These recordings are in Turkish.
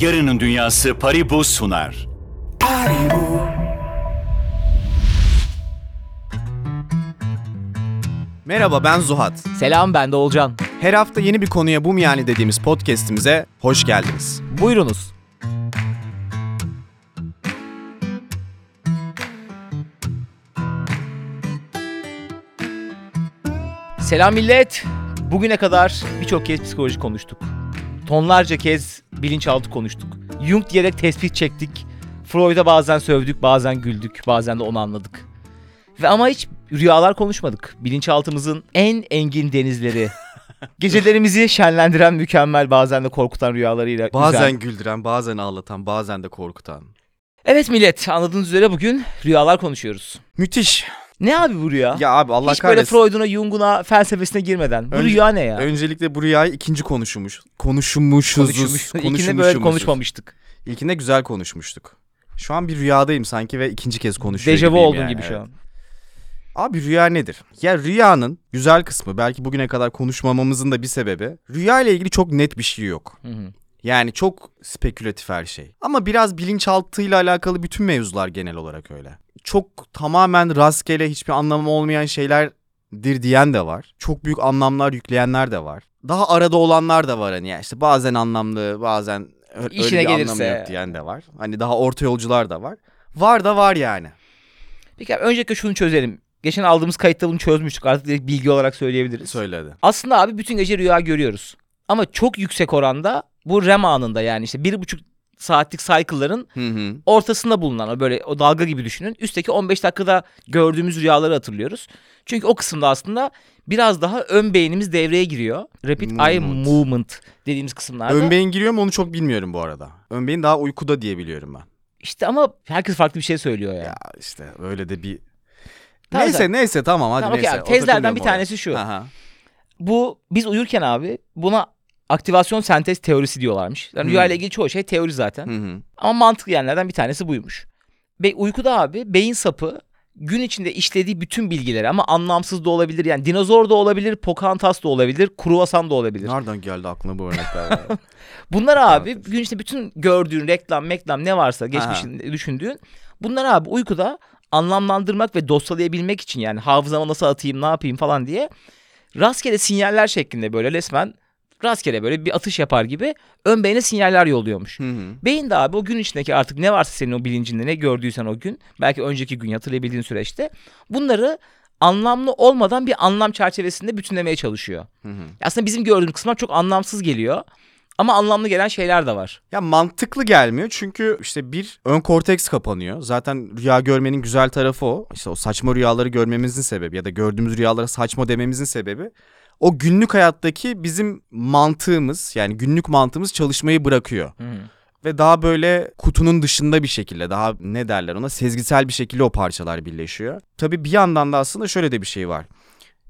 Yarının Dünyası Paribu sunar. Merhaba ben Zuhat. Selam ben de Olcan. Her hafta yeni bir konuya bu mu yani dediğimiz podcast'imize hoş geldiniz. Buyurunuz. Selam millet. Bugüne kadar birçok kez psikoloji konuştuk. Tonlarca kez bilinçaltı konuştuk. Jung diyerek tespit çektik. Freud'a bazen sövdük, bazen güldük, bazen de onu anladık. Ve ama hiç rüyalar konuşmadık. Bilinçaltımızın en engin denizleri. Gecelerimizi şenlendiren mükemmel bazen de korkutan rüyalarıyla. Bazen üzen- güldüren, bazen ağlatan, bazen de korkutan. Evet millet anladığınız üzere bugün rüyalar konuşuyoruz. Müthiş. Ne abi bu rüya? Ya abi Allah Hiç böyle kahretsin. Freud'una, Jung'una, felsefesine girmeden. Bu Önce- rüya ne ya? Öncelikle bu rüyayı ikinci konuşmuş. Konuşmuşuz. Konuşmuş. İlkinde böyle konuşmamıştık. İlkinde güzel konuşmuştuk. Şu an bir rüyadayım sanki ve ikinci kez konuşuyor Dejavu gibiyim oldun yani, gibi şu evet. an. Abi rüya nedir? Ya rüyanın güzel kısmı belki bugüne kadar konuşmamamızın da bir sebebi. Rüya ile ilgili çok net bir şey yok. Hı hı. Yani çok spekülatif her şey. Ama biraz bilinçaltıyla alakalı bütün mevzular genel olarak öyle. Çok tamamen rastgele hiçbir anlamı olmayan şeylerdir diyen de var. Çok büyük anlamlar yükleyenler de var. Daha arada olanlar da var hani ya işte bazen anlamlı bazen öyle İşine bir anlamı gelirse. yok diyen de var. Hani daha orta yolcular da var. Var da var yani. Peki abi, öncelikle şunu çözelim. Geçen aldığımız kayıtta bunu çözmüştük. Artık direkt bilgi olarak söyleyebiliriz. Söyledi. Aslında abi bütün gece rüya görüyoruz. Ama çok yüksek oranda bu REM anında yani işte bir buçuk saatlik cycle'ların Hı hı. ortasında bulunan o böyle o dalga gibi düşünün. Üstteki 15 dakikada gördüğümüz rüyaları hatırlıyoruz. Çünkü o kısımda aslında biraz daha ön beynimiz devreye giriyor. Rapid eye Movement. movement dediğimiz kısımlarda. Ön beyin giriyor mu onu çok bilmiyorum bu arada. Ön beyin daha uykuda diye biliyorum ben. İşte ama herkes farklı bir şey söylüyor ya. Ya işte öyle de bir... Tamam, neyse neyse tamam hadi Tamam, neyse. abi. Tezlerden bir oraya. tanesi şu. Aha. Bu biz uyurken abi buna aktivasyon sentez teorisi diyorlarmış. Yani Hmm. rüya ile ilgili çoğu şey teori zaten. Hı hı. Ama mantıklı yerlerden bir tanesi buymuş. Be uykuda abi beyin sapı gün içinde işlediği bütün bilgileri ama anlamsız da olabilir. Yani dinozor da olabilir, Pocahontas da olabilir, kruvasan da olabilir. Nereden geldi aklına bu örnekler? ya? Bunlar abi gün içinde bütün gördüğün reklam, meklam ne varsa geçmişinde düşündüğün bunlar abi uykuda anlamlandırmak ve dosyalayabilmek için yani hafızama nasıl atayım, ne yapayım falan diye rastgele sinyaller şeklinde böyle resmen rastgele böyle bir atış yapar gibi ön beyne sinyaller yolluyormuş. Hı hı. Beyin de abi o gün içindeki artık ne varsa senin o bilincinde ne gördüysen o gün belki önceki gün hatırlayabildiğin süreçte bunları anlamlı olmadan bir anlam çerçevesinde bütünlemeye çalışıyor. Hı hı. Aslında bizim gördüğümüz kısımlar çok anlamsız geliyor ama anlamlı gelen şeyler de var. Ya mantıklı gelmiyor çünkü işte bir ön korteks kapanıyor. Zaten rüya görmenin güzel tarafı o. İşte o saçma rüyaları görmemizin sebebi ya da gördüğümüz rüyalara saçma dememizin sebebi o günlük hayattaki bizim mantığımız yani günlük mantığımız çalışmayı bırakıyor. Ve daha böyle kutunun dışında bir şekilde daha ne derler ona sezgisel bir şekilde o parçalar birleşiyor. Tabii bir yandan da aslında şöyle de bir şey var.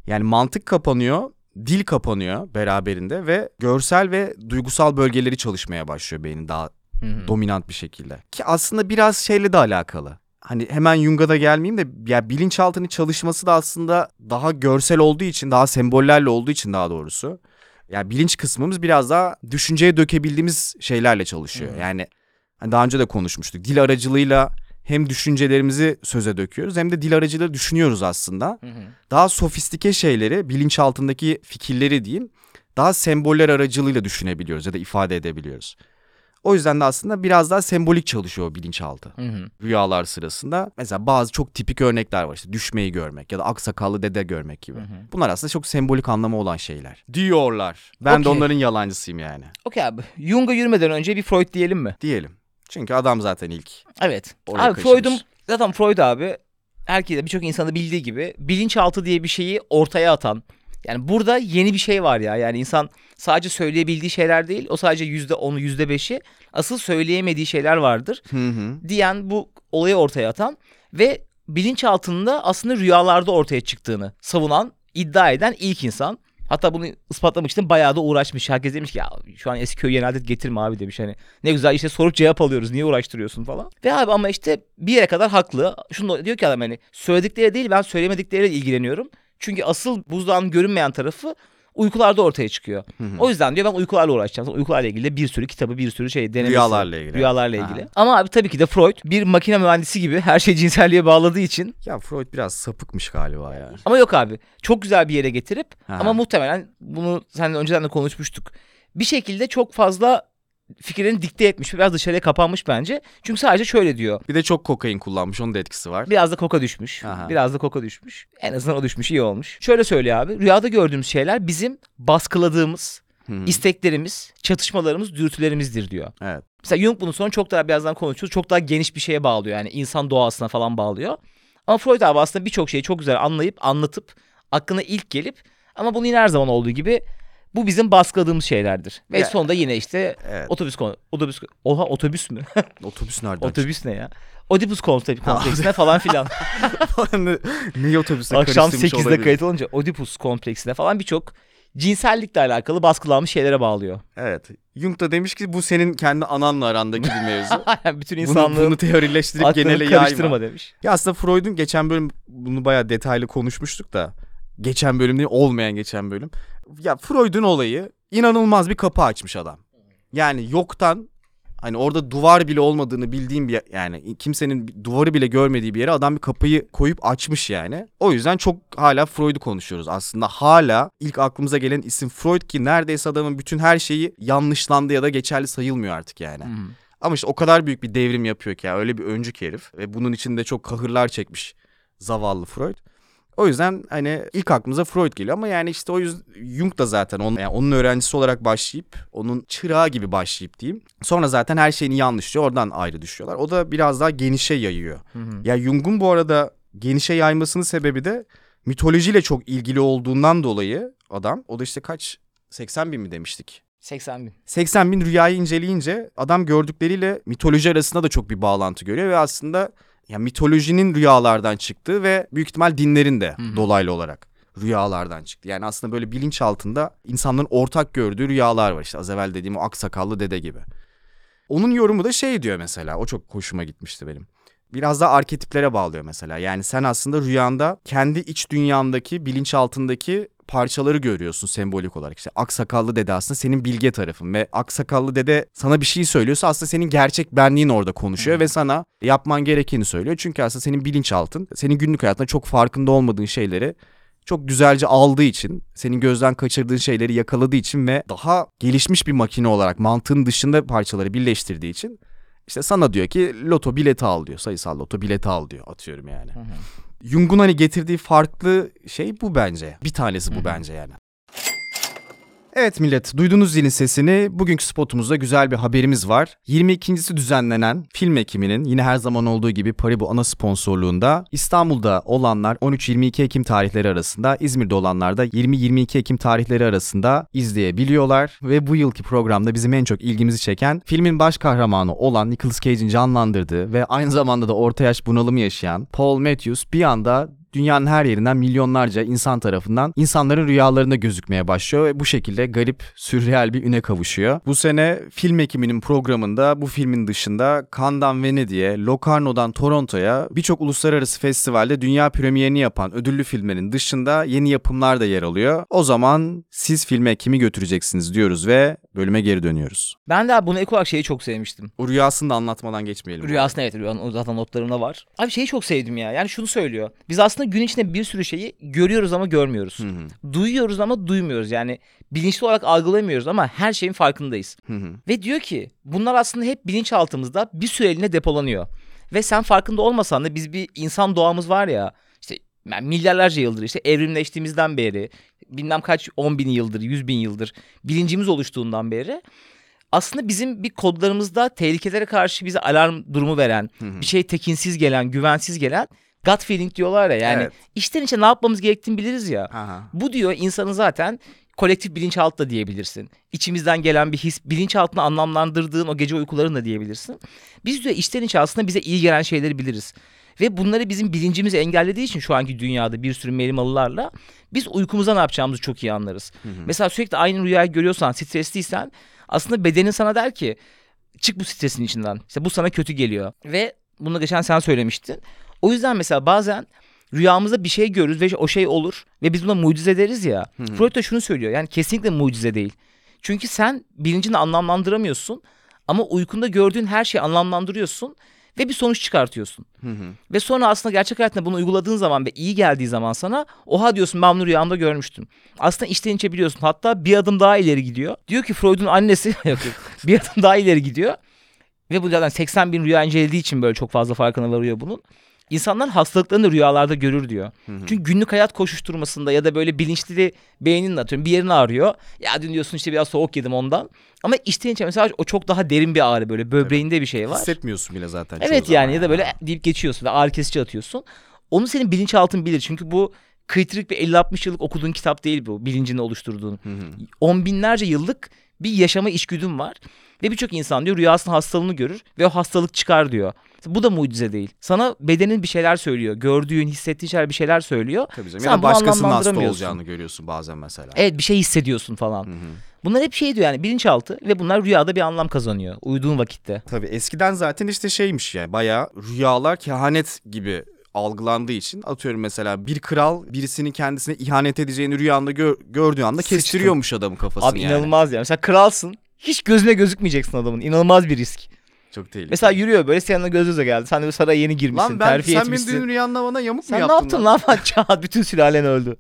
Yani mantık kapanıyor, dil kapanıyor beraberinde ve görsel ve duygusal bölgeleri çalışmaya başlıyor beynin daha Hı hı. dominant bir şekilde. Ki aslında biraz şeyle de alakalı. Hani hemen Jung'a da gelmeyeyim de ya bilinçaltının çalışması da aslında daha görsel olduğu için, daha sembollerle olduğu için daha doğrusu. Ya bilinç kısmımız biraz daha düşünceye dökebildiğimiz şeylerle çalışıyor. Hı. Yani hani daha önce de konuşmuştuk. Dil aracılığıyla hem düşüncelerimizi söze döküyoruz hem de dil aracılığıyla düşünüyoruz aslında. Hı. Daha sofistike şeyleri, bilinçaltındaki fikirleri diyeyim, daha semboller aracılığıyla düşünebiliyoruz ya da ifade edebiliyoruz. O yüzden de aslında biraz daha sembolik çalışıyor bilinçaltı. Hı hı. Rüyalar sırasında mesela bazı çok tipik örnekler var işte düşmeyi görmek ya da aksakallı dede görmek gibi. Hı hı. Bunlar aslında çok sembolik anlamı olan şeyler. Diyorlar. Ben de Okey. onların yalancısıyım yani. Okey abi. Jung'a yürümeden önce bir Freud diyelim mi? Diyelim. Çünkü adam zaten ilk. Evet. Oraya abi. Freud'un zaten Freud abi herkes birçok insanı bildiği gibi bilinçaltı diye bir şeyi ortaya atan. Yani burada yeni bir şey var ya. Yani insan sadece söyleyebildiği şeyler değil. O sadece yüzde onu yüzde beşi. Asıl söyleyemediği şeyler vardır. Hı hı. Diyen bu olayı ortaya atan ve bilinçaltında aslında rüyalarda ortaya çıktığını savunan, iddia eden ilk insan. Hatta bunu ispatlamak için bayağı da uğraşmış. Herkes demiş ki ya şu an eski köy yeni adet getirme abi demiş. Hani ne güzel işte sorup cevap alıyoruz. Niye uğraştırıyorsun falan. Ve abi ama işte bir yere kadar haklı. Şunu diyor ki adam hani söyledikleri değil ben söylemedikleriyle ilgileniyorum. Çünkü asıl buzdağının görünmeyen tarafı uykularda ortaya çıkıyor. O yüzden diyor ben uykularla uğraşacağım. Sonra Uykularla ilgili bir sürü kitabı, bir sürü şey denemesi. Rüyalarla ilgili. Rüyalarla ilgili. Ama abi tabii ki de Freud bir makine mühendisi gibi her şeyi cinselliğe bağladığı için Ya Freud biraz sapıkmış galiba ya. ama yok abi. Çok güzel bir yere getirip Aha. ama muhtemelen bunu seninle önceden de konuşmuştuk. Bir şekilde çok fazla fikirlerini dikte etmiş. Biraz dışarıya kapanmış bence. Çünkü sadece şöyle diyor. Bir de çok kokain kullanmış onun da etkisi var. Biraz da koka düşmüş. Aha. Biraz da koka düşmüş. En azından o düşmüş iyi olmuş. Şöyle söylüyor abi. Rüyada gördüğümüz şeyler bizim baskıladığımız Hı hı. isteklerimiz, çatışmalarımız, dürtülerimizdir diyor. Evet. Mesela Jung bunu sonra çok daha birazdan konuşuyoruz. Çok daha geniş bir şeye bağlıyor. Yani insan doğasına falan bağlıyor. Ama Freud abi aslında birçok şeyi çok güzel anlayıp, anlatıp, aklına ilk gelip ama bunu yine her zaman olduğu gibi bu bizim baskıladığımız şeylerdir. Ve Ya- sonunda yine işte Evet. otobüs konu otobüs oha otobüs mü? Otobüs nereden otobüs ne ya? Oedipus komple- kompleksine falan filan. çıktı? ne, neyi otobüse Akşam karıştırmış 8'de olabilir? kayıt olunca Oedipus kompleksine falan birçok cinsellikle alakalı baskılanmış şeylere bağlıyor. Evet. Jung da demiş ki bu senin kendi ananla arandaki bir mevzu. Bütün bunu, insanlığın bunu teorileştirip aklını genele karıştırma yayma. demiş. Ya aslında Freud'un geçen bölüm bunu bayağı detaylı konuşmuştuk da. Geçen bölüm değil olmayan geçen bölüm. Ya Freud'un olayı inanılmaz bir kapı açmış adam. Yani yoktan hani orada duvar bile olmadığını bildiğim bir yani kimsenin duvarı bile görmediği bir yere adam bir kapıyı koyup açmış yani. O yüzden çok hala Freud'u konuşuyoruz. Aslında hala ilk aklımıza gelen isim Freud ki neredeyse adamın bütün her şeyi yanlışlandı ya da geçerli sayılmıyor artık yani. Hmm. Ama işte o kadar büyük bir devrim yapıyor ki ya öyle bir öncük herif ve bunun içinde çok kahırlar çekmiş zavallı Freud. O yüzden hani ilk aklımıza Freud geliyor ama yani işte o yüzden Jung da zaten onun, yani onun öğrencisi olarak başlayıp onun çırağı gibi başlayıp diyeyim. Sonra zaten her şeyini yanlışlıyor oradan ayrı düşüyorlar. O da biraz daha genişe yayıyor. Hı hı. Ya Jung'un bu arada genişe yaymasının sebebi de mitolojiyle çok ilgili olduğundan dolayı adam o da işte kaç 80 bin mi demiştik? 80 bin. 80 bin rüyayı inceleyince adam gördükleriyle mitoloji arasında da çok bir bağlantı görüyor ve aslında ya mitolojinin rüyalardan çıktığı ve büyük ihtimal dinlerin de hı. dolaylı olarak rüyalardan çıktı. Yani aslında böyle bilinç altında insanların ortak gördüğü rüyalar var işte az evvel dediğim o aksakallı dede gibi. Onun yorumu da şey diyor mesela o çok hoşuma gitmişti benim. Biraz da arketiplere bağlıyor mesela. Yani sen aslında rüyanda kendi iç dünyandaki bilinç altındaki parçaları görüyorsun sembolik olarak. İşte aksakallı dede aslında senin bilge tarafın ve aksakallı dede sana bir şey söylüyorsa aslında senin gerçek benliğin orada konuşuyor ve sana yapman gerekeni söylüyor. Çünkü aslında senin bilinçaltın senin günlük hayatında çok farkında olmadığın şeyleri çok güzelce aldığı için, senin gözden kaçırdığın şeyleri yakaladığı için ve daha gelişmiş bir makine olarak mantığın dışında parçaları birleştirdiği için işte sana diyor ki loto bileti al diyor. Sayısal loto bileti al diyor atıyorum yani. Hı hı. Jung'un hani getirdiği farklı şey bu bence. Bir tanesi bu bence yani. Evet millet duydunuz zilin sesini. Bugünkü spotumuzda güzel bir haberimiz var. 22.si düzenlenen film ekiminin yine her zaman olduğu gibi Paribu ana sponsorluğunda İstanbul'da olanlar 13-22 Ekim tarihleri arasında İzmir'de olanlar da 20-22 Ekim tarihleri arasında izleyebiliyorlar. Ve bu yılki programda bizim en çok ilgimizi çeken filmin baş kahramanı olan Nicolas Cage'in canlandırdığı ve aynı zamanda da orta yaş bunalımı yaşayan Paul Matthews bir anda dünyanın her yerinden milyonlarca insan tarafından insanların rüyalarında gözükmeye başlıyor ve bu şekilde garip, sürreal bir üne kavuşuyor. Bu sene film ekiminin programında bu filmin dışında Cannes'dan Venedik'e, Locarno'dan Toronto'ya birçok uluslararası festivalde dünya premierini yapan ödüllü filmlerin dışında yeni yapımlar da yer alıyor. O zaman siz filme kimi götüreceksiniz diyoruz ve bölüme geri dönüyoruz. Ben de abi bunu ek olarak şeyi çok sevmiştim. O rüyasını da anlatmadan geçmeyelim. Rüyasında evet rüyanın o zaten notlarımda var. Abi şeyi çok sevdim ya. Yani şunu söylüyor. Biz aslında gün içinde bir sürü şeyi görüyoruz ama görmüyoruz. Hı hı, Duyuyoruz ama duymuyoruz. Yani bilinçli olarak algılamıyoruz ama her şeyin farkındayız. hı hı. Ve diyor ki bunlar aslında hep bilinçaltımızda bir süreliğine depolanıyor. Ve sen farkında olmasan da biz bir insan doğamız var ya yani milyarlarca yıldır işte evrimleştiğimizden beri bilmem kaç on bin yıldır yüz bin yıldır bilincimiz oluştuğundan beri aslında bizim bir kodlarımızda tehlikelere karşı bize alarm durumu veren Hı hı. bir şey tekinsiz gelen güvensiz gelen gut feeling diyorlar ya yani Evet. içten içe ne yapmamız gerektiğini biliriz ya. Aha. Bu diyor insanın zaten kolektif bilinçaltı da diyebilirsin. İçimizden gelen bir his, bilinçaltını anlamlandırdığın o gece uykuların da diyebilirsin. Biz diyor içten içe aslında bize iyi gelen şeyleri biliriz. Ve bunları bizim bilincimiz engellediği için şu anki dünyada bir sürü melimalılarla biz uykumuza ne yapacağımızı çok iyi anlarız. Mesela sürekli aynı rüyayı görüyorsan, stresliysen aslında bedenin sana der ki çık bu stresin içinden. İşte bu sana kötü geliyor. Ve bunu geçen sen söylemiştin. O yüzden mesela bazen rüyamızda bir şey görürüz ve o şey olur ve biz buna mucize deriz ya. Hı hı. Freud da şunu söylüyor yani kesinlikle mucize değil. Çünkü sen bilincini anlamlandıramıyorsun ama uykunda gördüğün her şeyi anlamlandırıyorsun ve bir sonuç çıkartıyorsun. Hı hı. Ve sonra aslında gerçek hayatında bunu uyguladığın zaman ve iyi geldiği zaman sana oha diyorsun ben bunu rüyamda görmüştüm. Aslında içten içe biliyorsun. Hatta bir adım daha ileri gidiyor. Diyor ki Freud'un annesi yok yok, bir adım daha ileri gidiyor. Ve bu zaten 80 bin rüya incelediği için böyle çok fazla farkına varıyor bunun. İnsanlar hastalıklarını da rüyalarda görür diyor. Hı hı. Çünkü günlük hayat koşuşturmasında ya da böyle bilinçli beyninin atıyorum bir yerini ağrıyor. Ya dün diyorsun işte biraz soğuk yedim ondan. Ama içten içe mesela o çok daha derin bir ağrı böyle böbreğinde bir şey var. Hissetmiyorsun bile zaten. Evet yani ya da böyle deyip geçiyorsun ve ağrı kesici atıyorsun. Onu senin bilinçaltın bilir. Çünkü bu kritik bir 50-60 yıllık okuduğun kitap değil bu bilincini oluşturduğun. Hı hı. On binlerce yıllık bir yaşama içgüdün var. Ve birçok insan diyor rüyasında hastalığını görür ve o hastalık çıkar diyor. Bu da mucize değil. Sana bedenin bir şeyler söylüyor. Gördüğün, hissettiğin şeyler bir şeyler söylüyor. Tabii canım. Sen Ya da başkasının hasta olacağını görüyorsun bazen mesela. Evet bir şey hissediyorsun falan. Hı hı. Bunlar hep şey diyor yani bilinçaltı ve bunlar rüyada bir anlam kazanıyor. Uyuduğun vakitte. Tabii eskiden zaten işte şeymiş yani bayağı rüyalar kehanet gibi algılandığı için atıyorum mesela bir kral birisinin kendisine ihanet edeceğini rüyanda gör- gördüğü anda kestiriyormuş adamın kafasını Abi yani. inanılmaz ya. Mesela kralsın. Hiç gözüne gözükmeyeceksin adamın. İnanılmaz bir risk. Çok tehlikeli. Mesela yürüyor böyle senin yanına göz göze geldi. Sen de saraya yeni girmişsin. Lan ben terfi sen etmişsin. benim dün rüyanda bana yamuk mu Sen ne yaptın yaptın lan? Çat bütün sülalen öldü.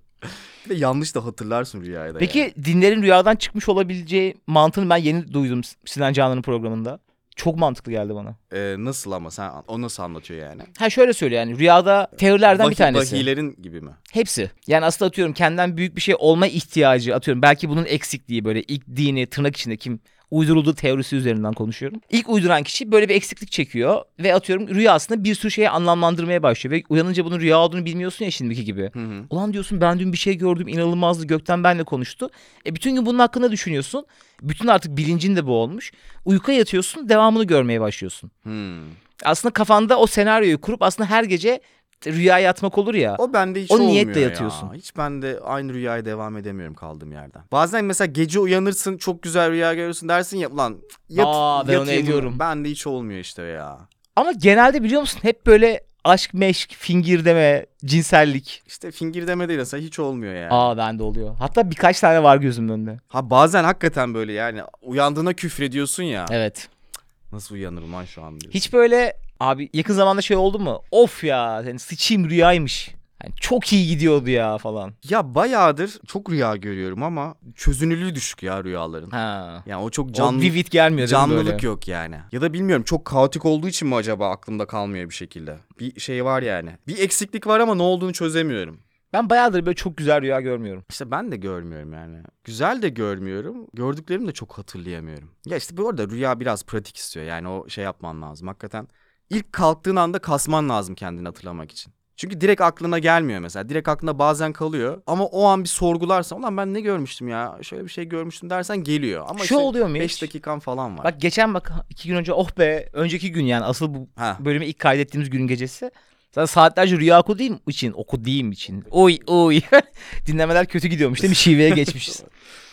Bir de yanlış da hatırlarsın rüyayı da Peki yani. dinlerin rüyadan çıkmış olabileceği mantığını ben yeni duydum Sinan Canan'ın programında. Çok mantıklı geldi bana. Ee, nasıl ama sen o nasıl anlatıyor yani? Ha şöyle söylüyor yani rüyada teorilerden bir Vahiy- tanesi. Vahilerin gibi mi? Hepsi. Yani aslında atıyorum kendinden büyük bir şey olma ihtiyacı atıyorum. Belki bunun eksikliği böyle ilk dini tırnak içinde kim uydurulduğu teorisi üzerinden konuşuyorum. İlk uyduran kişi böyle bir eksiklik çekiyor ve atıyorum rüyasında bir sürü şeyi anlamlandırmaya başlıyor. Ve uyanınca bunun rüya olduğunu bilmiyorsun ya şimdiki gibi. Hı hı. Ulan diyorsun ben dün bir şey gördüm inanılmazdı gökten benle konuştu. E bütün gün bunun hakkında düşünüyorsun. Bütün artık bilincin de bu olmuş. Uykuya yatıyorsun devamını görmeye başlıyorsun. Hmm. Aslında kafanda o senaryoyu kurup aslında her gece rüya yatmak olur ya. O bende hiç O olmuyor niyetle ya. yatıyorsun. Hiç ben de aynı rüyaya devam edemiyorum kaldığım yerden. Bazen mesela gece uyanırsın çok güzel rüya görürsün dersin ya ulan yat, Aa, ben onu yatayım." ediyorum. Ben de hiç olmuyor işte ya. Ama genelde biliyor musun hep böyle aşk meşk, fingir deme, cinsellik. İşte fingir deme değil mesela hiç olmuyor yani. Aa bende oluyor. Hatta birkaç tane var gözümün önünde. Ha bazen hakikaten böyle yani uyandığına küfrediyorsun ya. Evet. Nasıl uyanırım lan şu an diyorsun. Hiç böyle abi yakın zamanda şey oldu mu? Of ya yani sıçayım rüyaymış. Yani çok iyi gidiyordu ya falan. Ya bayağıdır çok rüya görüyorum ama çözünürlüğü düşük ya rüyaların. Ha. Yani o çok Canlı, o vivid gelmiyor canlılık böyle? yok yani. Ya da bilmiyorum çok kaotik olduğu için mi acaba aklımda kalmıyor bir şekilde. Bir şey var yani. Bir eksiklik var ama ne olduğunu çözemiyorum. Ben bayağıdır böyle çok güzel rüya görmüyorum. İşte ben de görmüyorum yani. Güzel de görmüyorum. Gördüklerimi de çok hatırlayamıyorum. Ya işte bu arada rüya biraz pratik istiyor. Yani o şey yapman lazım. Hakikaten ilk kalktığın anda kasman lazım kendini hatırlamak için. Çünkü direkt aklına gelmiyor mesela. Direkt aklına bazen kalıyor. Ama o an bir sorgularsan ulan ben ne görmüştüm ya? Şöyle bir şey görmüştüm dersen geliyor. Ama Şu işte oluyor mu 5 hiç? dakikan falan var. Bak geçen bak iki gün önce oh be önceki gün yani asıl bu Ha. bölümü ilk kaydettiğimiz günün gecesi. Zaten saatlerce rüya okuduğum için, okuduğum için. Oy oy. Dinlemeler kötü gidiyormuş değil mi? Şiveye geçmişiz.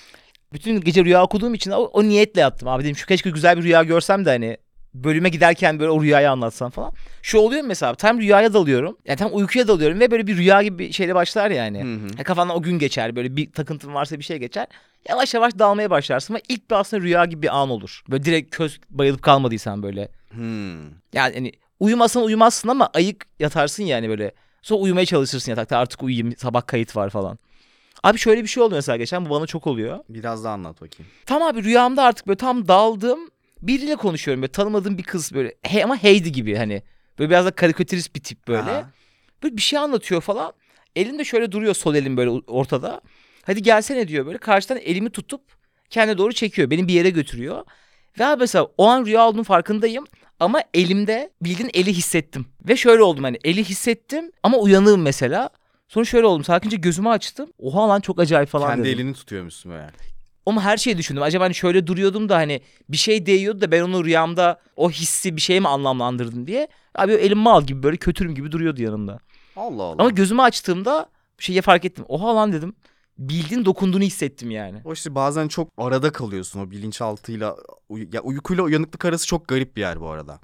Bütün gece rüya okuduğum için o, o niyetle yattım abi dedim şu keşke güzel bir rüya görsem de hani bölüme giderken böyle o rüyayı anlatsam falan. Şu oluyor mesela tam rüyaya dalıyorum. Yani tam uykuya dalıyorum ve böyle bir rüya gibi bir şeyle başlar yani. Hı hı. Ha, kafandan o gün geçer böyle bir takıntın varsa bir şey geçer. Yavaş yavaş dalmaya başlarsın ve ilk bir aslında rüya gibi bir an olur. Böyle direkt köz bayılıp kalmadıysan böyle. Hmm. Yani hani uyumasan uyumazsın ama ayık yatarsın yani böyle. Sonra uyumaya çalışırsın yatakta artık uyuyayım sabah kayıt var falan. Abi şöyle bir şey oldu mesela geçen bu bana çok oluyor. Biraz daha anlat bakayım. Tam abi rüyamda artık böyle tam daldım. Biriyle konuşuyorum böyle tanımadığım bir kız böyle he, ama Heidi gibi hani. Böyle biraz da karikatürist bir tip böyle. Aha. Böyle bir şey anlatıyor falan. Elimde şöyle duruyor sol elim böyle ortada. Hadi gelsene diyor böyle. Karşıdan elimi tutup kendine doğru çekiyor. Beni bir yere götürüyor. Ve abi mesela o an rüya olduğunu farkındayım. Ama elimde bildiğin eli hissettim. Ve şöyle oldum hani eli hissettim ama uyanığım mesela. Sonra şöyle oldum sakince gözümü açtım. Oha lan çok acayip falan Kendi dedim. elini tutuyormuşsun böyle. Ama her şeyi düşündüm. Acaba hani şöyle duruyordum da hani bir şey değiyordu da ben onu rüyamda o hissi bir şey mi anlamlandırdım diye. Abi elim mal gibi böyle kötürüm gibi duruyordu yanımda. Allah Allah. Ama gözümü açtığımda bir şeyi fark ettim. Oha lan dedim. Bildiğin dokunduğunu hissettim yani. O işte bazen çok arada kalıyorsun o bilinçaltıyla. Ya uykuyla uyanıklık arası çok garip bir yer bu arada.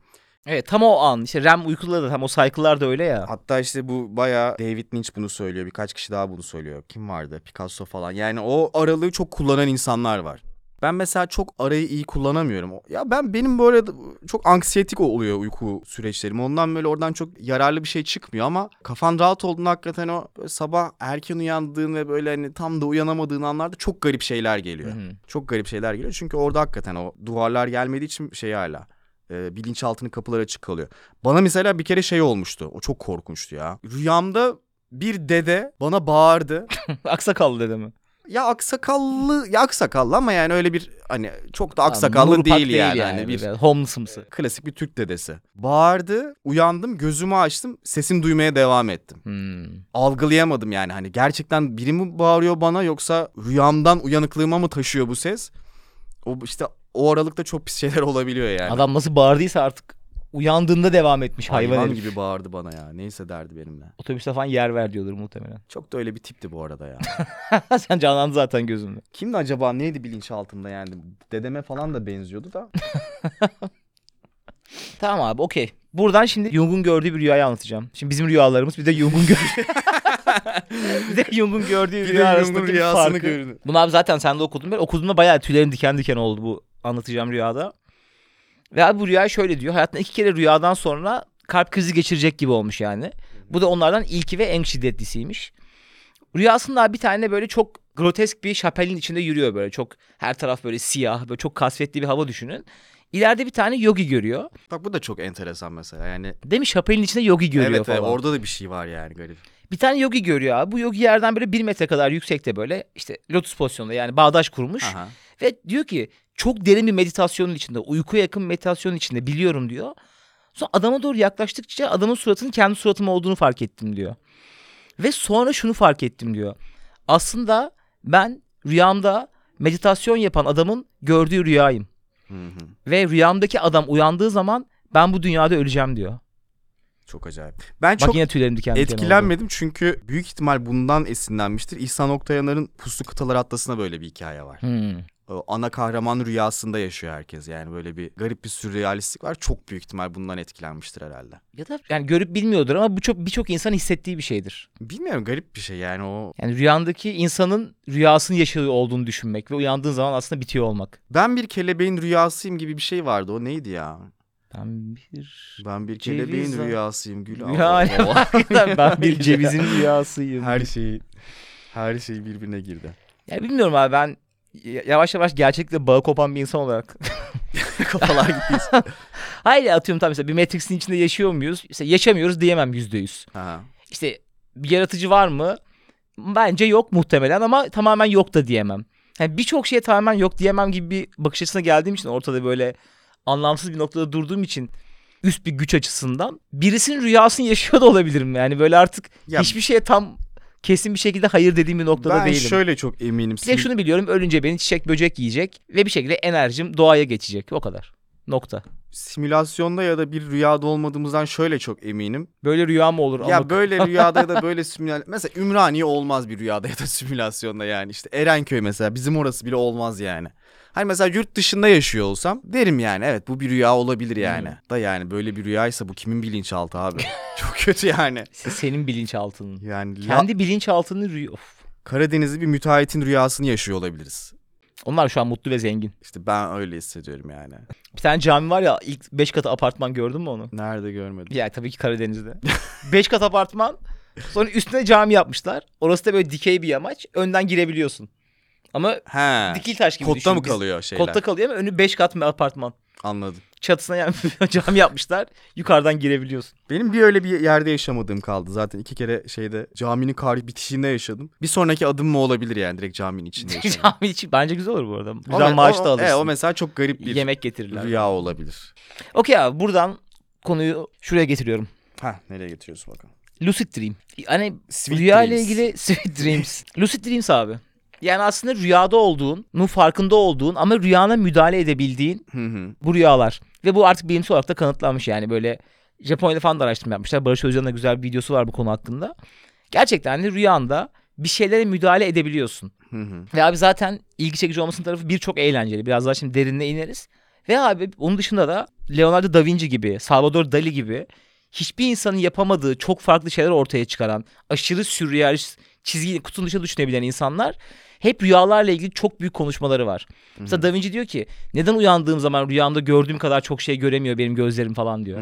Evet tam o an işte REM uykuları da tam o cycle'lar da öyle ya. Hatta işte bu bayağı David Lynch bunu söylüyor. Birkaç kişi daha bunu söylüyor. Kim vardı? Picasso falan. Yani o aralığı çok kullanan insanlar var. Ben mesela çok arayı iyi kullanamıyorum. Ya ben benim böyle çok anksiyetik oluyor uyku süreçlerim. Ondan böyle oradan çok yararlı bir şey çıkmıyor ama kafan rahat olduğunda hakikaten o sabah erken uyandığın ve böyle hani tam da uyanamadığın anlarda çok garip şeyler geliyor. Hı hı. Çok garip şeyler geliyor. Çünkü orada hakikaten o duvarlar gelmediği için şey hala e, bilinçaltının kapıları açık kalıyor. Bana mesela bir kere şey olmuştu. O çok korkunçtu ya. Rüyamda bir dede bana bağırdı. Aksakallı dedi mi? Ya aksakallı ya aksakallı ama yani öyle bir hani çok da aksakallı Nuri Pak değil, yani. Hani bir homeless'ımsı. klasik bir Türk dedesi. Bağırdı, uyandım, gözümü açtım, sesini duymaya devam ettim. Hmm. Algılayamadım yani hani gerçekten biri mi bağırıyor bana yoksa rüyamdan uyanıklığıma mı taşıyor bu ses? O işte o aralıkta çok pis şeyler olabiliyor yani. Adam nasıl bağırdıysa artık uyandığında devam etmiş hayvan, Hayvan herif. gibi bağırdı bana ya. Neyse derdi benimle. Otobüste falan yer ver diyordur muhtemelen. Çok da öyle bir tipti bu arada ya. Sen canlandı zaten gözümde. Kimdi acaba neydi bilinçaltında yani? Dedeme falan da benziyordu da. Tamam abi okey. Buradan şimdi Jung'un gördüğü bir rüyayı anlatacağım. Şimdi bizim rüyalarımız bir de Jung'un gördüğü... bir de Jung'un gördüğü Bir rüya arasındaki rüyasını farkı. gördü. Bunu abi zaten sen de okudun. Ben okuduğumda bayağı tüylerim diken diken oldu bu anlatacağım rüyada. Ve abi bu rüya şöyle diyor. Hayatında iki kere rüyadan sonra kalp krizi geçirecek gibi olmuş yani. Bu da onlardan ilki ve en şiddetlisiymiş. Rüyasında bir tane böyle çok grotesk bir şapelin içinde yürüyor böyle. Çok her taraf böyle siyah, böyle çok kasvetli bir hava düşünün. İleride bir tane yogi görüyor. Bak bu da çok enteresan mesela yani. Demiş şapelin içinde yogi görüyor evet, falan. evet orada da bir şey var yani garip. Bir tane yogi görüyor abi. Bu yogi yerden böyle bir metre kadar yüksekte böyle işte lotus pozisyonunda yani bağdaş kurmuş. Aha. Ve diyor ki çok derin bir meditasyonun içinde, uykuya yakın meditasyonun içinde biliyorum diyor. Sonra adama doğru yaklaştıkça adamın suratının kendi suratım olduğunu fark ettim diyor. Ve sonra şunu fark ettim diyor. Aslında ben rüyamda meditasyon yapan adamın gördüğü rüyayım. Hı hı. Ve rüyamdaki adam uyandığı zaman ben bu dünyada öleceğim diyor. Çok acayip. Ben Bak çok yine tüylerim diken diken oldu. etkilenmedim çünkü büyük ihtimal bundan esinlenmiştir. İhsan Oktayanar'ın Puslu Kıtalar Atlası'nda böyle bir hikaye var. Hmm. O ana kahraman rüyasında yaşıyor herkes. Yani böyle bir garip bir sürrealistlik var. Çok büyük ihtimal bundan etkilenmiştir herhalde. Ya da yani görüp bilmiyordur ama bu çok birçok insan hissettiği bir şeydir. Bilmiyorum garip bir şey yani o. Yani rüyandaki insanın rüyasını yaşıyor olduğunu düşünmek ve uyandığın zaman aslında bitiyor olmak. Ben bir kelebeğin rüyasıyım gibi bir şey vardı. O neydi ya? Ben bir Ben bir Ceviz kelebeğin var. rüyasıyım Gül O- ben bir cevizin rüyasıyım. her şey her şey birbirine girdi. Ya bilmiyorum abi ben yavaş yavaş gerçekle bağı kopan bir insan olarak. Kafalar gittiyse. Hayır atıyorum tabii mesela bir Matrix'in içinde yaşıyor muyuz? İşte yaşamıyoruz diyemem yüzde yüz. İşte bir yaratıcı var mı? Bence yok muhtemelen ama tamamen yok da diyemem. Yani birçok şeye tamamen yok diyemem gibi bir bakış açısına geldiğim için ortada böyle anlamsız bir noktada durduğum için üst bir güç açısından birisinin rüyasını yaşıyor da olabilirim. Yani böyle artık Ya- hiçbir şeye tam kesin bir şekilde hayır dediğim bir noktada Ben değilim. şöyle çok eminim. Bir de şunu biliyorum ölünce beni çiçek böcek yiyecek ve bir şekilde enerjim doğaya geçecek. O kadar. Nokta. Simülasyonda ya da bir rüyada olmadığımızdan şöyle çok eminim. Böyle rüya mı olur? Ya Allah- böyle rüyada ya da böyle simülasyon... Mesela Ümraniye olmaz bir rüyada ya da simülasyonda yani. İşte Erenköy mesela bizim orası bile olmaz yani. Hani mesela yurt dışında yaşıyor olsam derim yani evet bu bir rüya olabilir yani. Da yani böyle bir rüyaysa bu kimin bilinçaltı abi? Çok kötü yani. Se- Senin bilinçaltının. Yani la- Kendi bilinçaltının rüya... Karadenizli bir müteahhitin rüyasını yaşıyor olabiliriz. Onlar şu an mutlu ve zengin. İşte ben öyle hissediyorum yani. Bir tane cami var ya ilk 5 katı apartman gördün mü onu? Nerede görmedim. Ya tabii ki Karadeniz'de. 5 kat apartman sonra üstüne cami yapmışlar. Orası da böyle dikey bir yamaç. Önden girebiliyorsun. Ama He. dikil taş gibi Kotta düşün. mı Biz- kalıyor şeyler? Kotta kalıyor ama önü 5 kat bir apartman. Anladım. Çatısına yani cami yapmışlar. Yukarıdan girebiliyorsun. Benim bir öyle bir yerde yaşamadığım kaldı. Zaten iki kere şeyde caminin kar bitişinde yaşadım. Bir sonraki adım mı olabilir yani direkt caminin içinde yaşamak. cami için bence güzel olur bu arada. O Güzel me- maaş o- da alırsın. E, o mesela çok garip bir Yemek getirirler. rüya olabilir. Okey abi buradan konuyu şuraya getiriyorum. Ha nereye getiriyorsun bakalım? Lucid Dream. Hani Sweet rüya ile dreams. ilgili Sweet Dreams. Lucid Dreams abi. Yani aslında rüyada olduğunun farkında olduğun ama rüyana müdahale edebildiğin Hı hı. bu rüyalar. Ve bu artık bilimsel olarak da kanıtlanmış yani böyle Japonya'da falan da araştırma yapmışlar. Barış Özcan'ın da güzel bir videosu var bu konu hakkında. Gerçekten hani rüyanda bir şeylere müdahale edebiliyorsun. Hı hı. Ve abi zaten ilgi çekici olmasının tarafı birçok eğlenceli. Biraz daha şimdi derinine ineriz. Ve abi onun dışında da Leonardo da Vinci gibi, Salvador Dali gibi hiçbir insanın yapamadığı çok farklı şeyler ortaya çıkaran, aşırı sürrealist çizgi kutunun dışında düşünebilen insanlar hep rüyalarla ilgili çok büyük konuşmaları var. Mesela Da Vinci diyor ki neden uyandığım zaman rüyamda gördüğüm kadar çok şey göremiyor benim gözlerim falan diyor.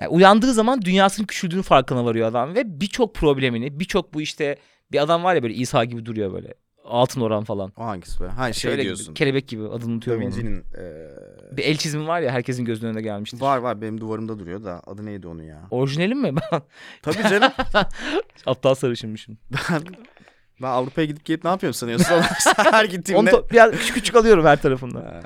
Yani uyandığı zaman dünyasının küçüldüğünün farkına varıyor adam ve birçok problemini, birçok bu işte bir adam var ya böyle İsa gibi duruyor böyle. Altın oran falan. O hangisi be? Ha şey Şöyle diyorsun. gibi, kelebek gibi adını Da unutuyorum onu. Vinci'nin e, Bir el çizimi var ya herkesin gözünün önünde gelmiştir. var var benim duvarımda duruyor da adı neydi onun ya? Orijinali mi? Ben Tabii canım. aptal sarışınmışım. ben, ben Avrupa'ya gidip gelip ne yapıyorum sanıyorsun? Her gittiğimde. biraz küçük küçük alıyorum her tarafında. Ha.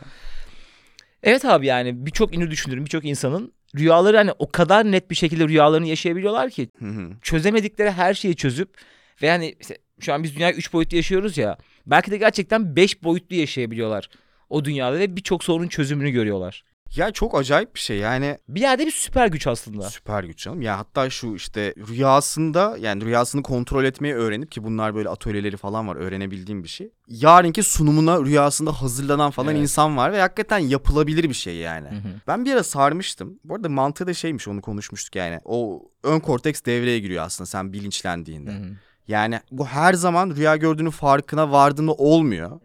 Evet abi yani birçok ünlü düşünürüm, birçok insanın rüyaları hani o kadar net bir şekilde rüyalarını yaşayabiliyorlar ki Hı hı. çözemedikleri her şeyi çözüp ve yani işte şu an biz dünya 3 boyutlu yaşıyoruz ya. Belki de gerçekten 5 boyutlu yaşayabiliyorlar o dünyada ve birçok sorunun çözümünü görüyorlar. ya çok acayip bir şey yani Bir yerde bir süper güç aslında. süper güç canım. Ya hatta şu işte rüyasında yani rüyasını kontrol etmeyi öğrenip ki bunlar böyle atölyeleri falan var öğrenebildiğim bir şey. Yarınki sunumuna rüyasında hazırlanan falan Evet. insan var ve hakikaten yapılabilir bir şey yani. Hı hı. Ben bir ara sarmıştım. Bu arada mantığı da şeymiş onu konuşmuştuk yani. O ön korteks devreye giriyor aslında sen bilinçlendiğinde. Hı hı. Yani bu her zaman rüya gördüğünün farkına vardığında olmuyor.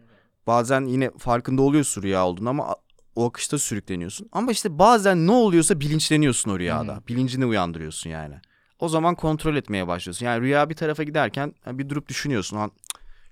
Bazen yine farkında oluyorsun rüya olduğunu ama o akışta sürükleniyorsun. Ama işte bazen ne oluyorsa bilinçleniyorsun o rüyada. Hı. Bilincini uyandırıyorsun yani. O zaman kontrol etmeye başlıyorsun. Yani rüya bir tarafa giderken bir durup düşünüyorsun. Lan,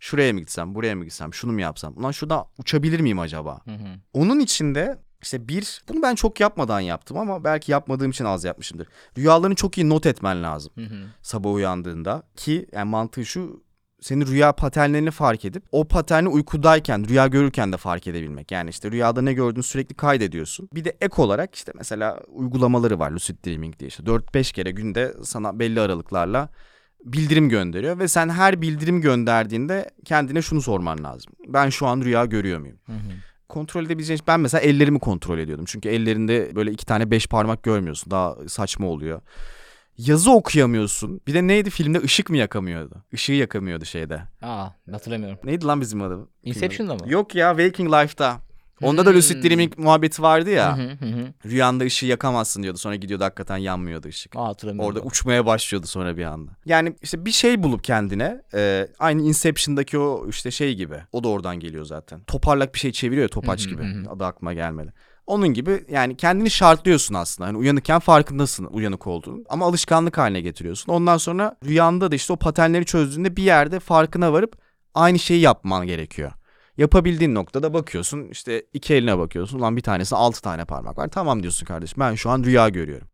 şuraya mı gitsem, buraya mı gitsem, şunu mu yapsam? Ulan şurada uçabilir miyim acaba? Hı hı. Onun içinde işte bir, bunu ben çok yapmadan yaptım ama belki yapmadığım için az yapmışımdır. Rüyalarını çok iyi not etmen lazım Hı hı. sabah uyandığında ki yani mantığı şu senin rüya paternlerini fark edip o paterni uykudayken rüya görürken de fark edebilmek. Yani işte rüyada ne gördüğünü sürekli kaydediyorsun. Bir de ek olarak işte mesela uygulamaları var Lucid Dreaming diye işte 4-5 kere günde sana belli aralıklarla bildirim gönderiyor ve sen her bildirim gönderdiğinde kendine şunu sorman lazım. Ben şu an rüya görüyor muyum? Hı hı. Kontrol edebileceğin ben mesela ellerimi kontrol ediyordum. Çünkü ellerinde böyle iki tane beş parmak görmüyorsun. Daha saçma oluyor. Yazı okuyamıyorsun. Bir de neydi filmde ışık mı yakamıyordu? Işığı yakamıyordu şeyde. Aa hatırlamıyorum. Neydi lan bizim adı? Inception'da mı? Yok ya Waking Life'da. Onda da Hmm. Lucid Dreaming muhabbeti vardı ya. Rüyanda ışığı yakamazsın diyordu. Sonra gidiyordu hakikaten yanmıyordu ışık. Aa hatırlamıyorum. Orada uçmaya başlıyordu sonra bir anda. Yani işte bir şey bulup kendine e, aynı Inception'daki o işte şey gibi. O da oradan geliyor zaten. Toparlak bir şey çeviriyor ya, topaç gibi. Adı aklıma gelmedi. Onun gibi yani kendini şartlıyorsun aslında. Hani uyanıkken farkındasın uyanık olduğunu. Ama alışkanlık haline getiriyorsun. Ondan sonra rüyanda da işte o paternleri çözdüğünde bir yerde farkına varıp aynı şeyi yapman gerekiyor. Yapabildiğin noktada bakıyorsun işte iki eline bakıyorsun. Ulan bir tanesi altı tane parmak var. Tamam diyorsun kardeşim ben şu an rüya görüyorum.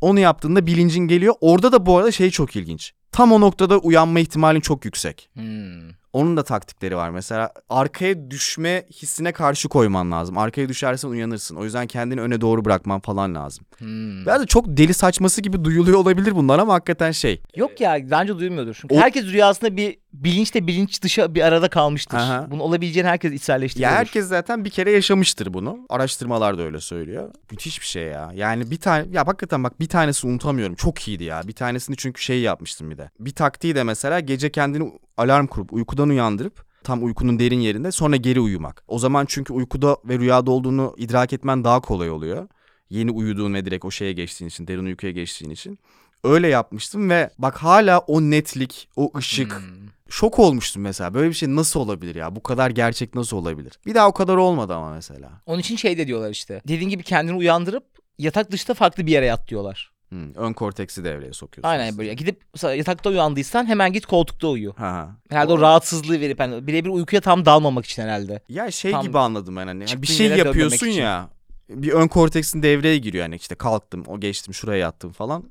Onu yaptığında bilincin geliyor. Orada da bu arada şey çok ilginç. Tam o noktada uyanma ihtimalin çok yüksek. Hmm. Onun da taktikleri var. Mesela arkaya düşme hissine karşı koyman lazım. Arkaya düşersen uyanırsın. O yüzden kendini öne doğru bırakman falan lazım. Hmm. Biraz da çok deli saçması gibi duyuluyor olabilir bunlar ama hakikaten şey. Yok ya bence duymuyordur. Çünkü O- herkes rüyasında bir bilinçle bilinç dışı bir arada kalmıştır. Aha. Bunun olabileceğini herkes içselleştiriyor. Ya herkes zaten bir kere yaşamıştır bunu. Araştırmalar da öyle söylüyor. Müthiş bir şey ya. Yani bir tane ya hakikaten bak bir tanesini unutamıyorum. Çok iyiydi ya. Bir tanesini çünkü şey yapmıştım bir de. Bir taktiği de mesela gece kendini alarm kurup uykudan uyandırıp tam uykunun derin yerinde sonra geri uyumak. O zaman çünkü uykuda ve rüyada olduğunu idrak etmen daha kolay oluyor. Yeni uyuduğun ve direkt o şeye geçtiğin için, derin uykuya geçtiğin için. Öyle yapmıştım ve bak hala o netlik, o ışık, Hmm. şok olmuştum mesela. Böyle bir şey nasıl olabilir ya? Bu kadar gerçek nasıl olabilir? Bir daha o kadar olmadı ama mesela. Onun için şey de diyorlar işte. Dediğin gibi kendini uyandırıp yatak dışında farklı bir yere yat diyorlar. Hmm, ön korteksi devreye sokuyorsun. Aynen böyle. Gidip yatakta uyandıysan hemen git koltukta uyu. Ha, ha. Herhalde o rahatsızlığı verip hani birebir uykuya tam dalmamak için herhalde. Ya şey Tam gibi anladım ben hani. çıktığın Bir şey yapıyorsun ya. Bir ön korteksin devreye giriyor yani işte kalktım, o geçtim, şuraya yattım falan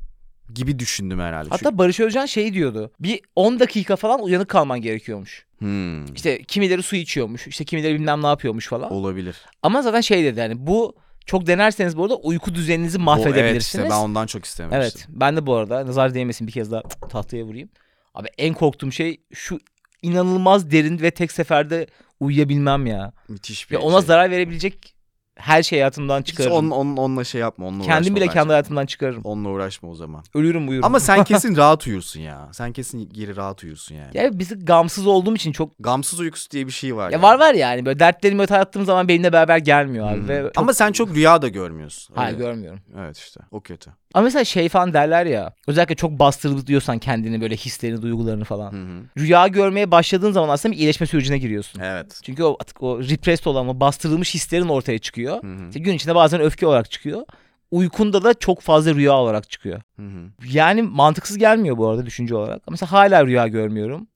gibi düşündüm herhalde. Hatta Barış Özcan şey diyordu. Bir 10 dakika falan uyanık kalman gerekiyormuş. Hmm, İşte kimileri su içiyormuş. işte kimileri bilmem ne yapıyormuş falan. olabilir. Ama zaten şey dedi yani bu çok denerseniz bu arada uyku düzeninizi O, evet mahvedebilirsiniz. işte ben ondan çok istememiştim. Evet ben de bu arada nazar değmesin bir kez daha tahtaya vurayım. Abi en korktuğum şey şu inanılmaz derin ve tek seferde uyuyabilmem ya. Müthiş bir Ve ona şey. zarar verebilecek Her şeyi hayatımdan Hiç çıkarırım. on, on, onunla şey yapma. Onunla Kendim uğraşma bile bence. kendi hayatımdan çıkarırım. Onunla uğraşma o zaman. Ölürüm buyurun. Ama sen kesin rahat uyursun ya. Sen kesin geri rahat uyursun yani. ya bizi gamsız olduğum için çok Gamsız uykusu diye bir şey var. ya yani. var var yani böyle dertlerimi öte attığım zaman benimle beraber gelmiyor abi. Hı. Ve Hmm. Ama sen çok rüya da görmüyorsun. Hayır Öyle. görmüyorum. Evet işte o kötü. Ama mesela şey falan derler ya. Özellikle çok bastırılı diyorsan kendini böyle hislerini, duygularını falan. Hı hı. Rüya görmeye başladığın zaman aslında bir iyileşme sürecine giriyorsun. Evet. Çünkü o artık o repressed olan o bastırılmış hislerin ortaya çıkıyor. Hı hı. İşte gün içinde bazen öfke olarak çıkıyor. Uykunda da çok fazla rüya olarak çıkıyor. Hı hı. Yani mantıksız gelmiyor bu arada düşünce olarak. Mesela hala rüya görmüyorum.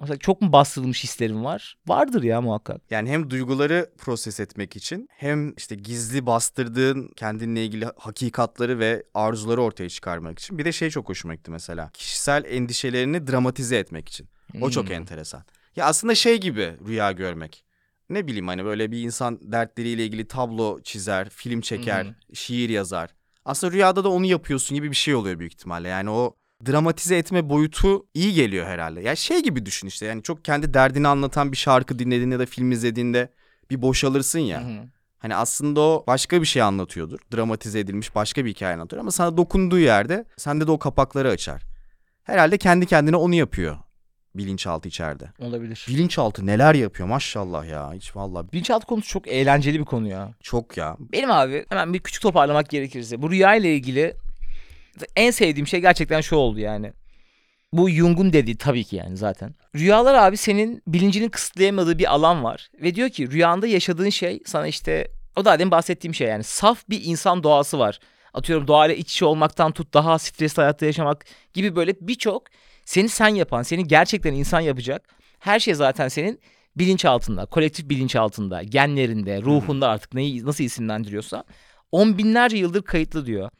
Mesela çok mu bastırılmış hislerim var? Vardır ya muhakkak. Yani hem duyguları proses etmek için hem işte gizli bastırdığın kendinle ilgili hakikatları ve arzuları ortaya çıkarmak için. Bir de şey çok hoşuma gitti mesela. Kişisel endişelerini dramatize etmek için. O çok Hmm. enteresan. Ya aslında şey gibi rüya görmek. Ne bileyim hani böyle bir insan dertleriyle ilgili tablo çizer, film çeker, Hı şiir yazar. Aslında rüyada da onu yapıyorsun gibi bir şey oluyor büyük ihtimalle. Yani o dramatize etme boyutu iyi geliyor herhalde. Ya şey gibi düşün işte yani çok kendi derdini anlatan bir şarkı dinlediğinde ya da film izlediğinde bir boşalırsın ya. Hı hı. Hani aslında o başka bir şey anlatıyordur. Dramatize edilmiş başka bir hikaye anlatıyor ama sana dokunduğu yerde sende de o kapakları açar. Herhalde kendi kendine onu yapıyor bilinçaltı içeride. Olabilir. Bilinçaltı neler yapıyor maşallah ya. Hiç vallahi Bilinçaltı konusu çok eğlenceli bir konu ya. çok ya. Benim abi hemen bir küçük toparlamak gerekirse bu rüya ile ilgili en sevdiğim şey gerçekten şu oldu yani. Bu Jung'un dediği tabii ki yani zaten. Rüyalar abi senin bilincinin kısıtlayamadığı bir alan var. Ve diyor ki rüyanda yaşadığın şey sana işte o da demin bahsettiğim şey yani saf bir insan doğası var. Atıyorum doğayla iç içe olmaktan tut daha stresli hayatta yaşamak gibi böyle birçok seni sen yapan, seni gerçekten insan yapacak her şey zaten senin bilinç altında, kolektif bilinç altında, genlerinde, ruhunda artık neyi nasıl isimlendiriyorsa on binlerce yıldır kayıtlı diyor.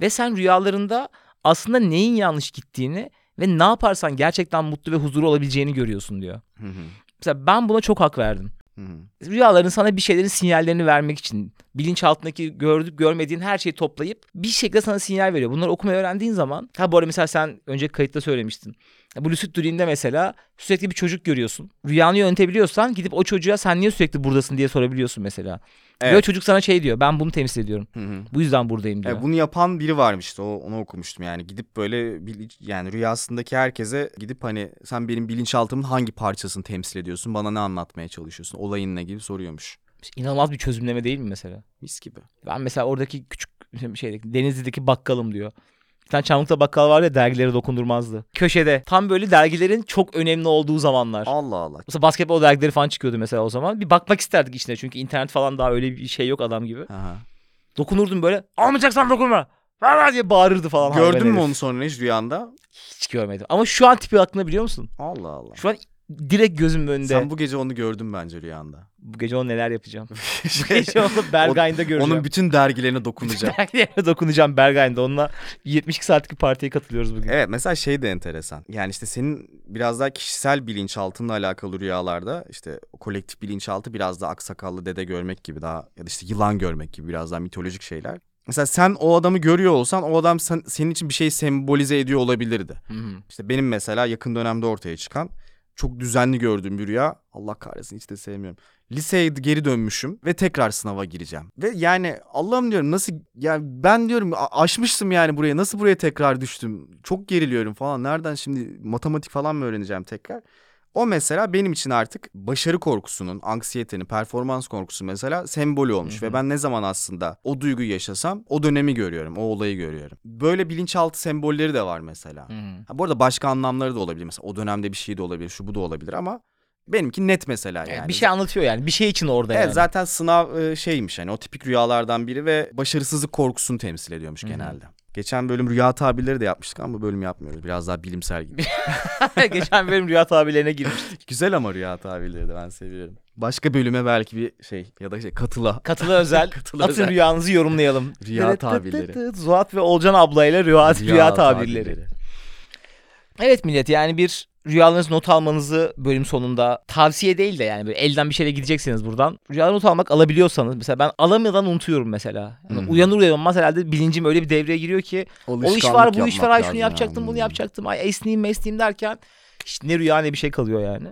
Ve sen rüyalarında aslında neyin yanlış gittiğini ve ne yaparsan gerçekten mutlu ve huzurlu olabileceğini görüyorsun diyor. Hı hı, Mesela ben buna çok hak verdim. hı hı. Rüyaların sana bir şeylerin sinyallerini vermek için bilinç altındaki gördük görmediğin her şeyi toplayıp bir şekilde sana sinyal veriyor. Bunları okumayı öğrendiğin zaman ha bu arada mesela sen önce kayıtta söylemiştin. Bu lucid dream'de mesela sürekli bir çocuk görüyorsun. Rüyanı yönetebiliyorsan gidip o çocuğa sen niye sürekli buradasın diye sorabiliyorsun mesela. Ve Evet. çocuk sana şey diyor ben bunu temsil ediyorum. Hı hı. Bu yüzden buradayım diyor. Evet, bunu yapan biri varmış işte o, onu okumuştum yani gidip böyle yani rüyasındaki herkese gidip hani sen benim bilinçaltımın hangi parçasını temsil ediyorsun bana ne anlatmaya çalışıyorsun olayın ne gibi soruyormuş. İnanılmaz bir çözümleme değil mi mesela? Mis gibi. Ben mesela oradaki küçük şeydeki Denizli'deki bakkalım diyor. Bir tane Çamlık'ta bakkal var ya dergileri dokundurmazdı. Köşede tam böyle dergilerin çok önemli olduğu zamanlar. Allah Allah. Mesela basketbol dergileri falan çıkıyordu mesela o zaman. Bir bakmak isterdik içine çünkü internet falan daha öyle bir şey yok adam gibi. Aha. Dokunurdum böyle almayacaksan dokunma. Ver diye bağırırdı falan. Gördün mü onu sonra hiç rüyanda? Hiç görmedim. Ama şu an tipi aklında biliyor musun? Allah Allah. Şu an direkt gözümün önünde. Sen bu gece onu gördün bence rüyanda. Bu gece onu neler yapacağım? bu gece onu Berghain'de göreceğim. onun bütün dergilerine dokunacak. Dergilerine dokunacağım Berghain'de. Onunla 72 saatlik bir partiye katılıyoruz bugün. Evet mesela şey de enteresan. Yani işte senin biraz daha kişisel bilinçaltınla alakalı rüyalarda işte kolektif bilinçaltı biraz daha aksakallı dede görmek gibi daha ya da işte yılan görmek gibi biraz daha mitolojik şeyler. Mesela sen o adamı görüyor olsan o adam sen, senin için bir şey sembolize ediyor olabilirdi. Hı hı. İşte benim mesela yakın dönemde ortaya çıkan çok düzenli gördüğüm bir rüya. Allah kahretsin hiç de sevmiyorum. Liseye geri dönmüşüm ve tekrar sınava gireceğim. Ve yani Allah'ım diyorum nasıl ya ben diyorum aşmıştım yani buraya nasıl buraya tekrar düştüm. Çok geriliyorum falan. Nereden şimdi matematik falan mı öğreneceğim tekrar? O mesela benim için artık başarı korkusunun, anksiyetenin, performans korkusu mesela sembolü olmuş. Hı hı. Ve ben ne zaman aslında o duyguyu yaşasam o dönemi görüyorum, o olayı görüyorum. Böyle bilinçaltı sembolleri de var mesela. Ha, bu arada başka anlamları da olabilir. Mesela o dönemde bir şey de olabilir, şu bu da olabilir ama benimki net mesela yani. Bir şey anlatıyor yani. Bir şey için orada Evet yani. zaten sınav şeymiş hani o tipik rüyalardan biri ve başarısızlık korkusunu temsil ediyormuş Hı hı. genelde. Geçen bölüm rüya tabirleri de yapmıştık ama bu bölüm yapmıyoruz. Biraz daha bilimsel gibi. Geçen bölüm rüya tabirlerine girmiştik. Güzel ama rüya tabirleri de ben seviyorum. Başka bölüme belki bir şey ya da şey katıla. Katılı özel. Katılı Atın özel. rüyanızı yorumlayalım. Rüya tabirleri. Zuhat ve Olcan ablayla rüya, rüya, tabirleri. Evet millet yani bir rüyalarınızı not almanızı bölüm sonunda tavsiye değil de yani böyle elden bir şeyle gideceksiniz buradan. Rüyaları not almak alabiliyorsanız mesela ben alamadan unutuyorum mesela. Yani Hmm. Uyanır uyanmaz herhalde bilincim öyle bir devreye giriyor ki o iş var bu iş var ay şunu yapacaktım bunu Hmm. yapacaktım ay esneyim mesneyim derken işte ne rüya ne bir şey kalıyor yani.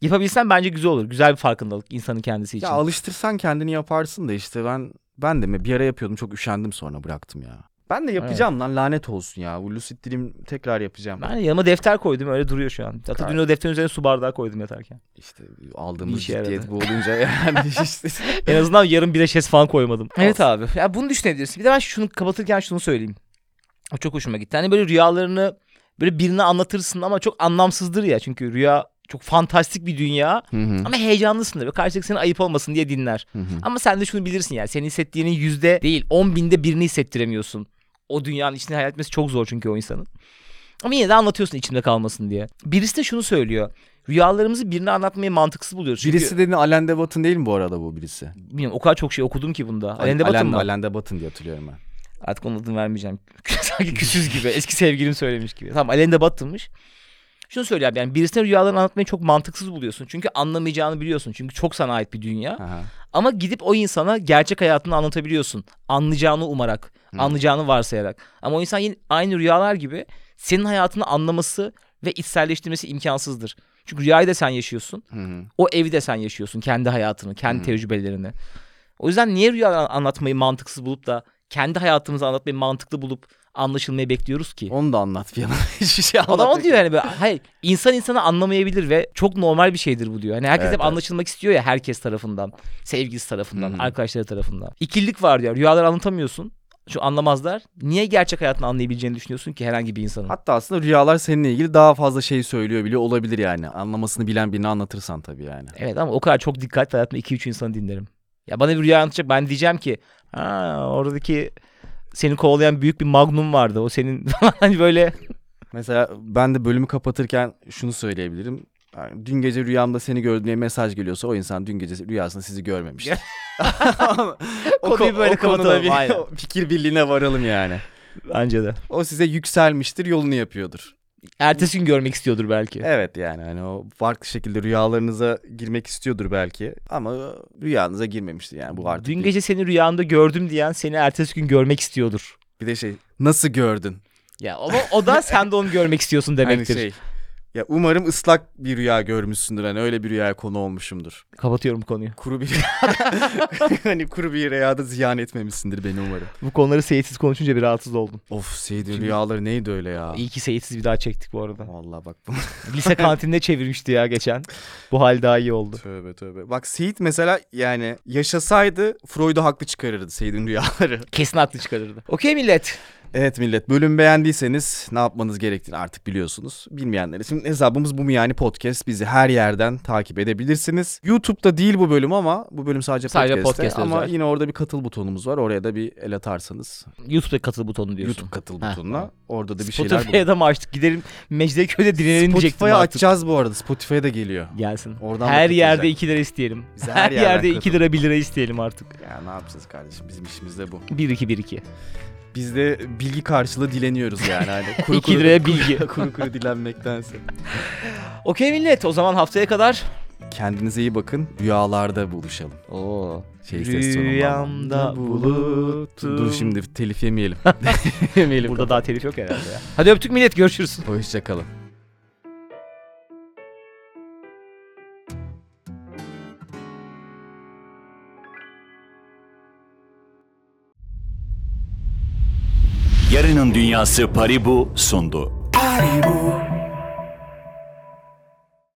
Yapabilsen bence güzel olur. Güzel bir farkındalık insanın kendisi için. Ya alıştırsan kendini yaparsın da işte ben ben de mi bir ara yapıyordum çok üşendim sonra bıraktım ya. Ben de yapacağım lan lanet olsun ya. Bu Lucid Dream tekrar yapacağım. ben yanıma defter koydum öyle duruyor şu an. Hatta dün o defterin üzerine su bardağı koydum yatarken. İşte aldığımız işe yaradı. ciddiyet bu olunca yani işte. En azından yarım bira şes falan koymadım. Evet abi. Ya bunu düşünebilirsin. Bir de ben şunu kapatırken şunu söyleyeyim. O çok hoşuma gitti. Hani böyle rüyalarını böyle birine anlatırsın ama çok anlamsızdır ya. Çünkü rüya çok fantastik bir dünya. Hı hı, Ama heyecanlısın da. Ve karşıdaki senin ayıp olmasın diye dinler. hı hı. Ama sen de şunu bilirsin yani. Senin hissettiğinin yüzde değil on binde birini hissettiremiyorsun. O dünyanın içinde hayal etmesi çok zor çünkü o insanın. Ama yine de anlatıyorsun içimde kalmasın diye. Birisi de şunu söylüyor. Rüyalarımızı birine anlatmayı mantıksız buluyoruz. Çünkü, Birisi dediğin Alain de Botton değil mi bu arada bu birisi? bilmiyorum o kadar çok şey okudum ki bunda. Alain de Botton mu? Alain de Botton diye hatırlıyorum ben. Artık onun adını vermeyeceğim. Sanki küsüz gibi. Eski sevgilim söylemiş gibi. Tamam Alain de Botton'mış. Şunu söyleyeyim yani birisine rüyalarını anlatmayı çok mantıksız buluyorsun. Çünkü anlamayacağını biliyorsun. Çünkü çok sana ait bir dünya. Aha. Ama gidip o insana gerçek hayatını anlatabiliyorsun. Anlayacağını umarak, anlayacağını varsayarak. Ama o insan yine aynı rüyalar gibi senin hayatını anlaması ve içselleştirmesi imkansızdır. Çünkü rüyayı da sen yaşıyorsun. Hı. O evi de sen yaşıyorsun. Kendi hayatını, kendi tecrübelerini. O yüzden niye rüyalar anlatmayı mantıksız bulup da kendi hayatımızı anlatmayı mantıklı bulup anlaşılmayı bekliyoruz ki? Onu da anlat bir yana. Hiçbir şey Adam anlat. o diyor yani böyle, hayır insan insanı anlamayabilir ve çok normal bir şeydir bu diyor. Hani herkes Evet, hep evet. anlaşılmak istiyor ya herkes tarafından, sevgilisi tarafından, Hı hı. arkadaşları tarafından. İkililik var diyor. Rüyaları anlatamıyorsun. Şu anlamazlar. Niye gerçek hayatını anlayabileceğini düşünüyorsun ki herhangi bir insanın? Hatta aslında rüyalar seninle ilgili daha fazla şey söylüyor bile olabilir yani. Anlamasını bilen birini anlatırsan tabii yani. Evet ama o kadar çok dikkatli hayatımda 2-3 insanı dinlerim. Ya bana bir rüya anlatacak ben diyeceğim ki ha oradaki seni kovalayan büyük bir magnum vardı. O senin hani böyle Mesela ben de bölümü kapatırken şunu söyleyebilirim. Yani dün gece rüyamda seni gördüm diye mesaj geliyorsa o insan dün gece rüyasında sizi görmemiş. o, Konuyu ko- böyle o kapatalım, bir aynen. fikir birliğine varalım yani. bence de. O size yükselmiştir yolunu yapıyordur. Ertesi gün görmek istiyordur belki. Evet yani hani o farklı şekilde rüyalarınıza girmek istiyordur belki ama rüyanıza girmemiştir yani bu artık. Dün gece seni rüyamda gördüm diyen seni ertesi gün görmek istiyordur. bir de şey nasıl gördün? Ya ama o da sen de onu görmek istiyorsun demektir. Hani şey ya umarım ıslak bir rüya görmüşsündür hani öyle bir rüyaya konu olmuşumdur. Kapatıyorum konuyu. Kuru bir hani kuru bir rüyada ziyan etmemişsindir beni umarım. Bu konuları Seyitsiz konuşunca bir rahatsız oldum. Of Seyit'in Şimdi- rüyaları neydi öyle ya? İyi ki Seyitsiz bir daha çektik bu arada. Vallahi bak Lise kantinine çevirmişti ya geçen. Bu hal daha iyi oldu. tövbe tövbe. Bak Seyit mesela yani yaşasaydı Freud'u haklı çıkarırdı Seyit'in rüyaları. Kesin haklı çıkarırdı. Okey millet. Evet millet bölüm beğendiyseniz ne yapmanız gerektiğini artık biliyorsunuz. Bilmeyenler için hesabımız bu mu yani podcast. Bizi her yerden takip edebilirsiniz. YouTube'da değil bu bölüm ama bu bölüm sadece, Sadece podcast'te. Ama özel. yine orada bir katıl butonumuz var. Oraya da bir el atarsanız YouTube'da katıl butonu diyorsun. YouTube katıl Ha, butonuna orada da bir şeyler bulun. Spotify'a da mı açtık? Gidelim Mecidiyeköy'de dinelim diyecektim Spotify'a artık. açacağız bu arada. Spotify'a da geliyor. Gelsin. Oradan da her yerde katılacak. 2 lira isteyelim. Bize her, her yerde 2 katıl. lira 1 lira isteyelim artık. Ya ne yapacağız kardeşim bizim işimiz de bu. 1 2 1 2. Biz de bilgi karşılığı dileniyoruz yani. Hani kuru İki kuru- liraya bilgi. kuru kuru dilenmektense. Okey millet o zaman haftaya kadar. Kendinize iyi bakın. Rüyalarda buluşalım. Oo. Şey ses tonu. Rüyamda buluttum. Dur şimdi telif yemeyelim. yemeyelim. Burada daha telif yok herhalde ya. Hadi öptük millet görüşürüz. Hoşçakalın. Yarının Dünyası Paribu sundu. Paribu,